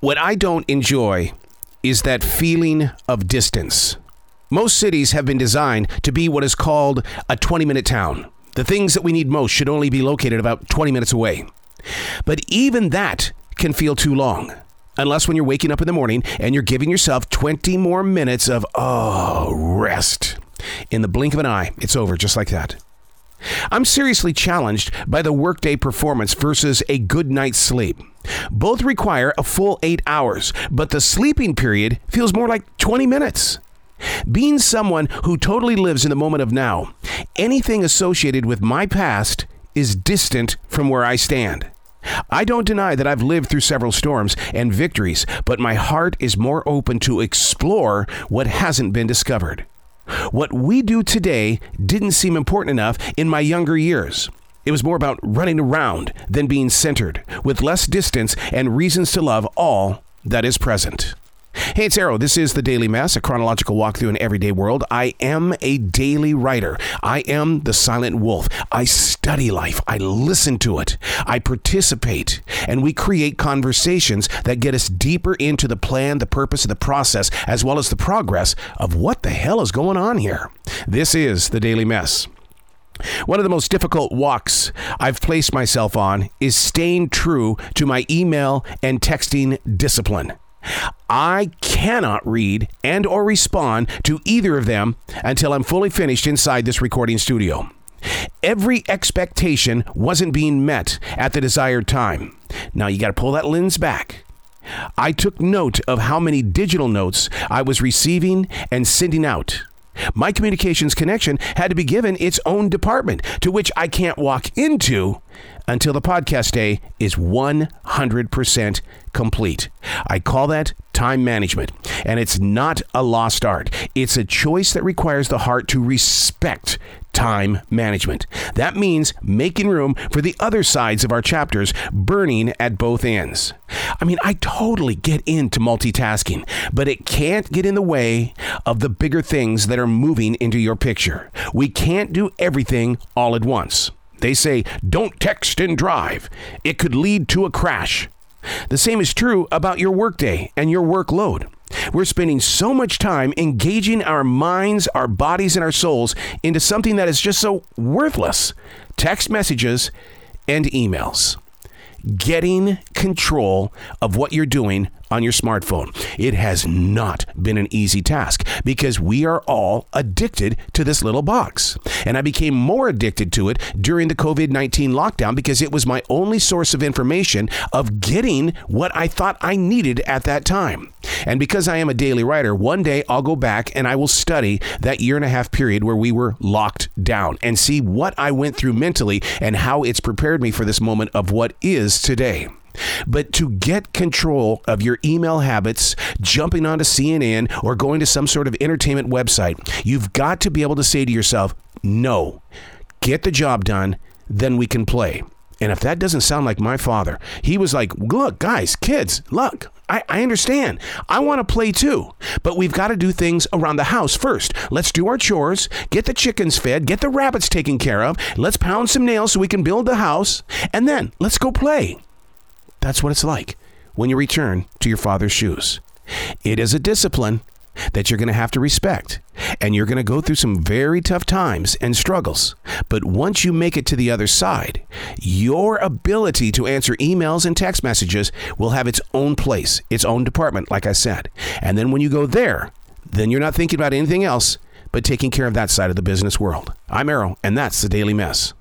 What I don't enjoy is that feeling of distance. Most cities have been designed to be what is called a 20 minute town. The things that we need most should only be located about 20 minutes away. But even that can feel too long. Unless when you're waking up in the morning and you're giving yourself 20 more minutes of, oh, rest. In the blink of an eye, it's over just like that. I'm seriously challenged by the workday performance versus a good night's sleep. Both require a full eight hours, but the sleeping period feels more like 20 minutes. Being someone who totally lives in the moment of now, anything associated with my past is distant from where I stand. I don't deny that I've lived through several storms and victories, but my heart is more open to explore what hasn't been discovered. What we do today didn't seem important enough in my younger years. It was more about running around than being centered, with less distance and reasons to love all that is present. Hey, it's Arroe. This is the Daily Mess, a chronological walkthrough in everyday world. I am a daily writer. I am the silent wolf. I study life. I listen to it. I participate. And we create conversations that get us deeper into the plan, the purpose, and the process, as well as the progress of what the hell is going on here. This is the Daily Mess. One of the most difficult walks I've placed myself on is staying true to my email and texting discipline. I cannot read and or respond to either of them until I'm fully finished inside this recording studio. Every expectation wasn't being met at the desired time. Now you got to pull that lens back. I took note of how many digital notes I was receiving and sending out. My communications connection had to be given its own department to which I can't walk into until the podcast day is 100% complete. I call that time management. And it's not a lost art, it's a choice that requires the heart to respect time management. That means making room for the other sides of our chapters burning at both ends. I mean, I totally get into multitasking, but it can't get in the way of the bigger things that are moving into your picture. We can't do everything all at once. They say, don't text and drive. It could lead to a crash. The same is true about your workday and your workload. We're spending so much time engaging our minds, our bodies, and our souls into something that is just so worthless text messages and emails. Getting control of what you're doing on your smartphone. It has not been an easy task because we are all addicted to this little box. And I became more addicted to it during the COVID 19 lockdown because it was my only source of information of getting what I thought I needed at that time. And because I am a daily writer, one day I'll go back and I will study that year and a half period where we were locked down and see what I went through mentally and how it's prepared me for this moment of what is today. But to get control of your email habits, jumping onto CNN or going to some sort of entertainment website, you've got to be able to say to yourself, no, get the job done, then we can play. And if that doesn't sound like my father, he was like, look, guys, kids, look, I, I understand. I want to play too. But we've got to do things around the house first. Let's do our chores, get the chickens fed, get the rabbits taken care of. Let's pound some nails so we can build the house. And then let's go play. That's what it's like when you return to your father's shoes. It is a discipline that you're going to have to respect. And you're going to go through some very tough times and struggles. But once you make it to the other side, your ability to answer emails and text messages will have its own place, its own department, like I said. And then when you go there, then you're not thinking about anything else but taking care of that side of the business world. I'm Arroe, and that's the Daily Mess.